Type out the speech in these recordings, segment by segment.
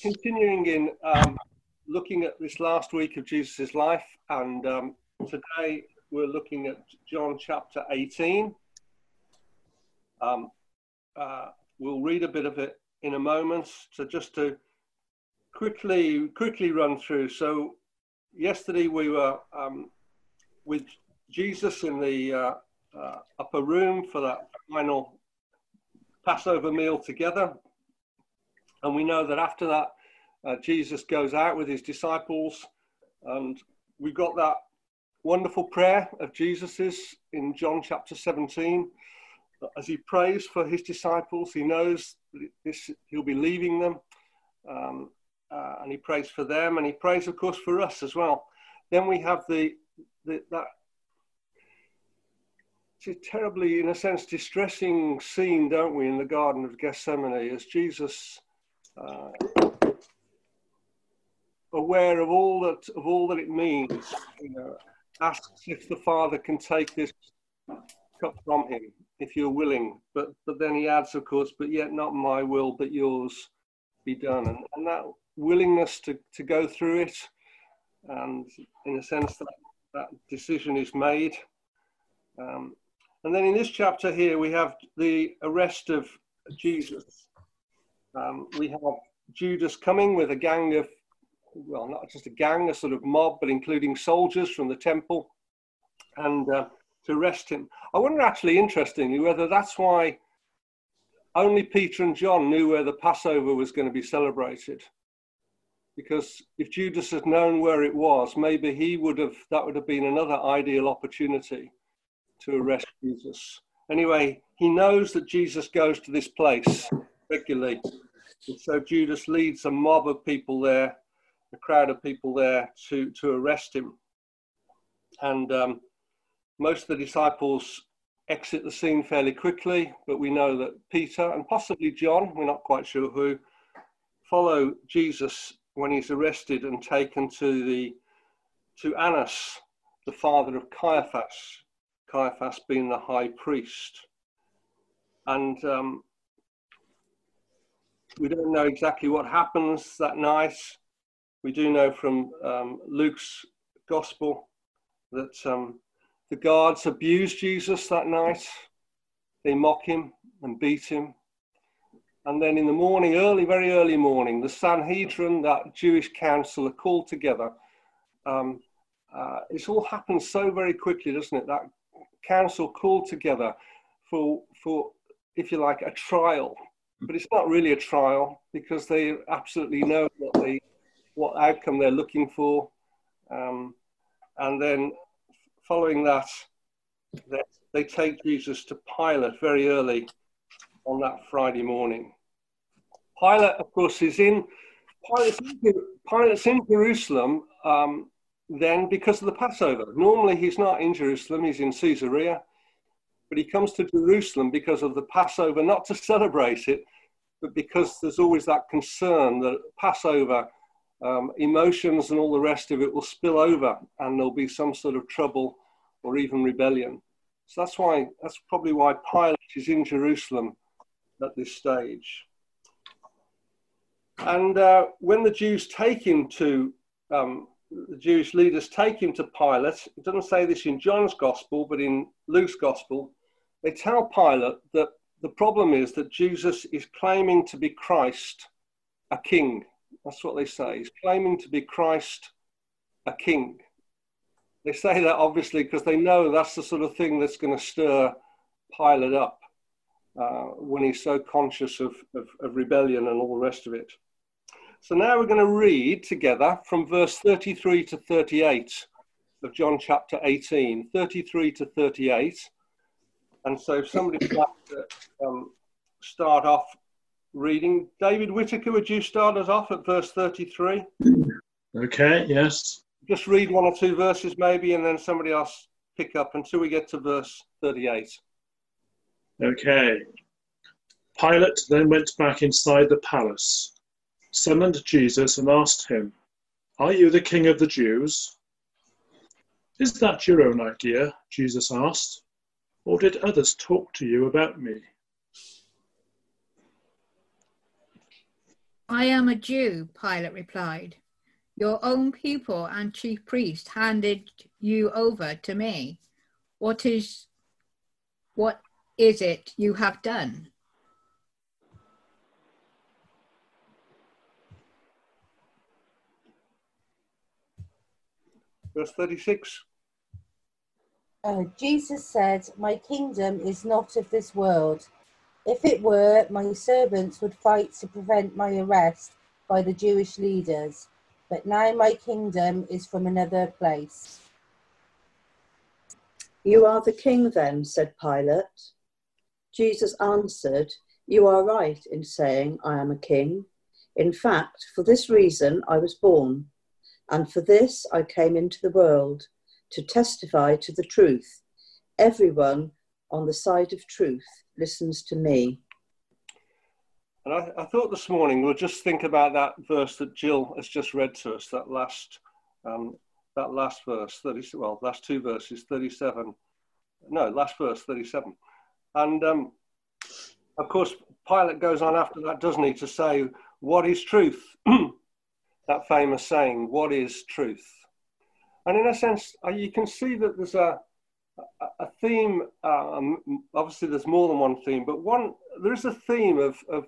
continuing in um, looking at this last week of Jesus' life, and um, today we're looking at John chapter 18. Um, uh, we'll read a bit of it in a moment. So just to quickly quickly run through. So yesterday we were um, with Jesus in the uh, uh, upper room for that final Passover meal together. And we know that after that, uh, Jesus goes out with his disciples, and we've got that wonderful prayer of Jesus's in John chapter 17. As he prays for his disciples, he knows this, he'll be leaving them, um, uh, and he prays for them, and he prays, of course, for us as well. Then we have the, the that it's a terribly, in a sense, distressing scene, don't we, in the Garden of Gethsemane, as Jesus, uh, aware of all that of all that it means, you know, asks if the Father can take this cup from him, if you're willing. But but then he adds, of course, but yet not my will, but yours be done. And, and that willingness to, to go through it, and in a sense that that decision is made. Um, and then in this chapter here, we have the arrest of Jesus. Um, we have Judas coming with a gang of, well, not just a gang, a sort of mob, but including soldiers from the temple, and uh, to arrest him. I wonder, actually, interestingly, whether that's why only Peter and John knew where the Passover was going to be celebrated. Because if Judas had known where it was, maybe he would have, that would have been another ideal opportunity to arrest Jesus. Anyway, he knows that Jesus goes to this place regularly. And so Judas leads a mob of people there, a crowd of people there to, to arrest him. And um, most of the disciples exit the scene fairly quickly, but we know that Peter and possibly John, we're not quite sure who, follow Jesus when he's arrested and taken to the to Annas, the father of Caiaphas, Caiaphas being the high priest. And um, we don't know exactly what happens that night. We do know from um, Luke's gospel that um, the guards abuse Jesus that night. They mock him and beat him. And then in the morning, early, very early morning, the Sanhedrin, that Jewish council, are called together. Um, uh, it's all happened so very quickly, doesn't it? That council called together for, for, if you like, a trial. But it's not really a trial because they absolutely know what, they, what outcome they're looking for. Um, and then following that, they, they take Jesus to Pilate very early on that Friday morning. Pilate, of course, is in Pilate's in, Pilate's in Jerusalem um, then because of the Passover. Normally he's not in Jerusalem, he's in Caesarea, but he comes to Jerusalem because of the Passover, not to celebrate it, but because there's always that concern that Passover um, emotions and all the rest of it will spill over and there'll be some sort of trouble or even rebellion. So that's why, that's probably why Pilate is in Jerusalem at this stage. And uh, when the Jews take him to um, the Jewish leaders take him to Pilate. It doesn't say this in John's gospel, but in Luke's gospel, they tell Pilate that the problem is that Jesus is claiming to be Christ, a king. That's what they say. He's claiming to be Christ, a king. They say that obviously because they know that's the sort of thing that's going to stir Pilate up uh, when he's so conscious of, of, of rebellion and all the rest of it. So now we're going to read together from verse 33 to 38 of John chapter 18, 33 to 38. And so if somebody would like to um, start off reading, David Whitaker, would you start us off at verse 33? Okay, yes. Just read one or two verses maybe, and then somebody else pick up until we get to verse 38. Okay. Pilate then went back inside the palace summoned Jesus and asked him, Are you the king of the Jews? Is that your own idea? Jesus asked. Or did others talk to you about me? I am a Jew, Pilate replied. Your own people and chief priest handed you over to me. What is what is it you have done? Verse 36. Uh, Jesus said, My kingdom is not of this world. If it were, my servants would fight to prevent my arrest by the Jewish leaders. But now my kingdom is from another place. You are the king, then, said Pilate. Jesus answered, You are right in saying, I am a king. In fact, for this reason I was born, and for this I came into the world, to testify to the truth. Everyone on the side of truth listens to me. And I, I, thought this morning we'll just think about that verse that Jill has just read to us, that last, um, that last verse, 30, well, last two verses, 37. No, last verse, 37. And um, of course, Pilate goes on after that, doesn't he, to say, What is truth? that famous saying, What is truth? And in a sense, uh, you can see that there's a, a theme. Um, obviously, there's more than one theme, but one there is a theme of, of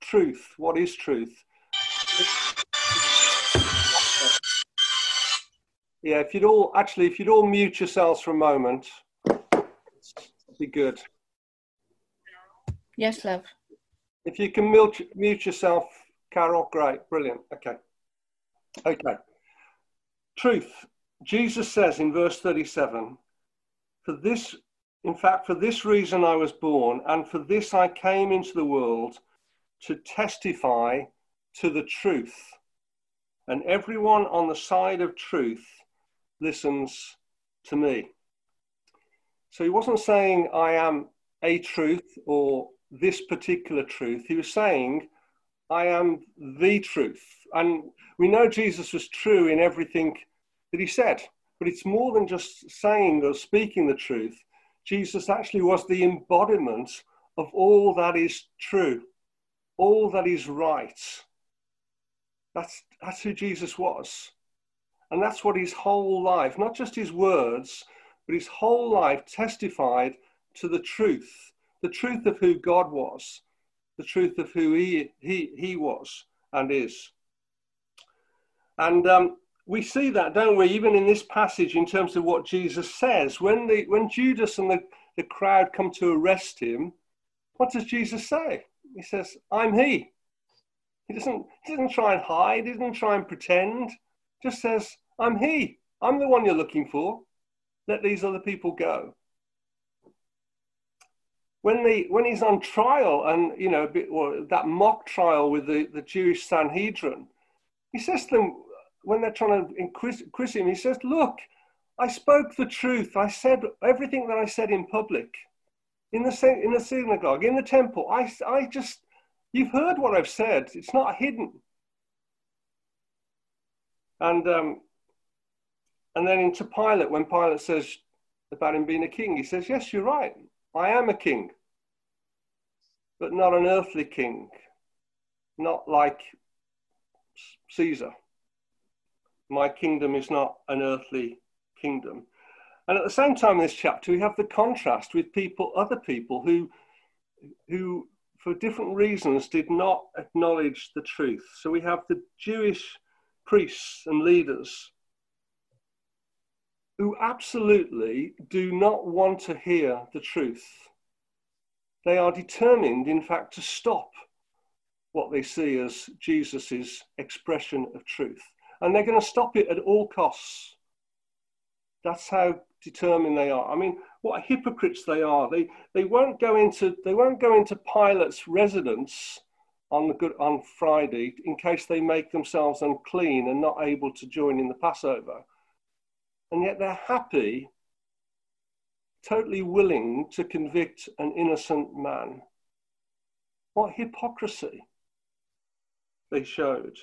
truth. What is truth? Yeah, if you'd all actually, if you'd all mute yourselves for a moment, it'd be good. Yes, love. If you can mute, mute yourself, Carol, great, brilliant. Okay. Okay. Truth. Jesus says in verse 37 For this, in fact, for this reason I was born, and for this I came into the world to testify to the truth. And everyone on the side of truth listens to me. So he wasn't saying, I am a truth or this particular truth. He was saying, I am the truth. And we know Jesus was true in everything that he said, but it's more than just saying or speaking the truth. Jesus actually was the embodiment of all that is true, all that is right. That's, that's who Jesus was. And that's what his whole life, not just his words, but his whole life testified to the truth the truth of who God was, the truth of who he, he, he was and is. And um, we see that, don't we, even in this passage in terms of what Jesus says. When, the, when Judas and the, the crowd come to arrest him, what does Jesus say? He says, I'm he. He doesn't, he doesn't try and hide, he doesn't try and pretend, just says, I'm he. I'm the one you're looking for. Let these other people go when the when he's on trial and you know or that mock trial with the, the Jewish Sanhedrin, he says to them when they're trying to inquis, him, he says, "Look, I spoke the truth. I said everything that I said in public, in the in the synagogue, in the temple. I I just you've heard what I've said. It's not hidden." And um, and then into Pilate, when Pilate says about him being a king, he says, "Yes, you're right. I am a king, but not an earthly king, not like Caesar. My kingdom is not an earthly kingdom. And at the same time in this chapter, we have the contrast with people, other people who, who for different reasons did not acknowledge the truth. So we have the Jewish priests and leaders who absolutely do not want to hear the truth. They are determined, in fact, to stop what they see as Jesus' expression of truth. And they're going to stop it at all costs. That's how determined they are. I mean, what hypocrites they are. They, they, won't, go into, they won't go into Pilate's residence on, the good, on Friday in case they make themselves unclean and not able to join in the Passover and yet they're happy, totally willing to convict an innocent man. What hypocrisy they showed.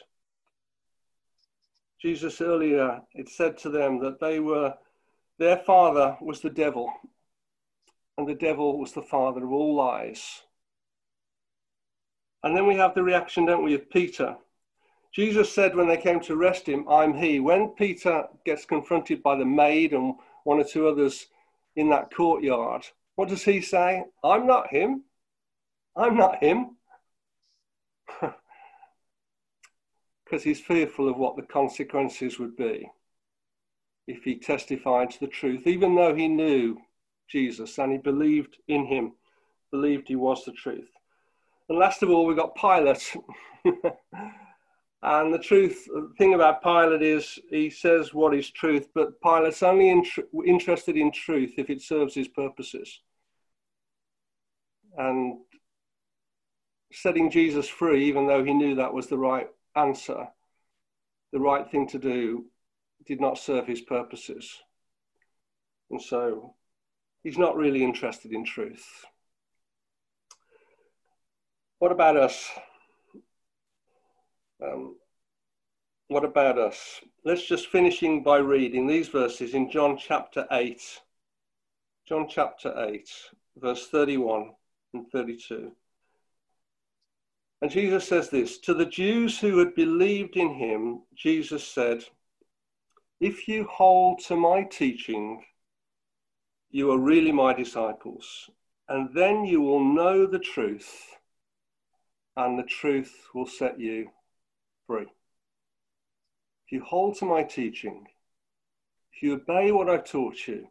Jesus earlier, it said to them that they were, their father was the devil, and the devil was the father of all lies. And then we have the reaction, don't we, of Peter. Jesus said when they came to arrest him, I'm he. When Peter gets confronted by the maid and one or two others in that courtyard, what does he say? I'm not him. I'm not him. Because he's fearful of what the consequences would be if he testified to the truth, even though he knew Jesus and he believed in him, believed he was the truth. And last of all, we've got Pilate. and the truth the thing about Pilate is he says what is truth, but Pilate's only in interested in truth if it serves his purposes. And setting Jesus free, even though he knew that was the right answer, the right thing to do, did not serve his purposes. And so he's not really interested in truth. What about us? Um, what about us? Let's just finishing by reading these verses in John chapter 8. John chapter 8, verse 31 and 32. And Jesus says this To the Jews who had believed in him, Jesus said, If you hold to my teaching, you are really my disciples, and then you will know the truth and the truth will set you free. If you hold to my teaching, if you obey what I've taught you,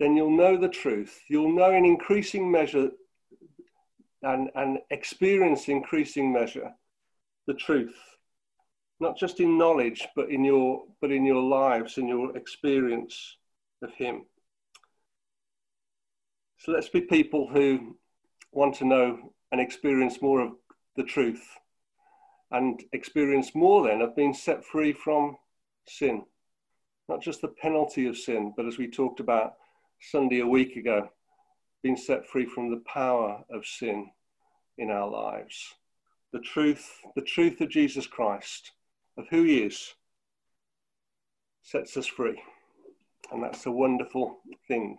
then you'll know the truth. You'll know in increasing measure and, and experience increasing measure the truth, not just in knowledge, but in your, but in your lives and your experience of Him. So let's be people who want to know and experience more of the truth and experience more then of being set free from sin. Not just the penalty of sin, but as we talked about Sunday a week ago, set free from the power of sin in our lives. The truth, the truth of Jesus Christ, of who he is, sets us free. And that's a wonderful thing.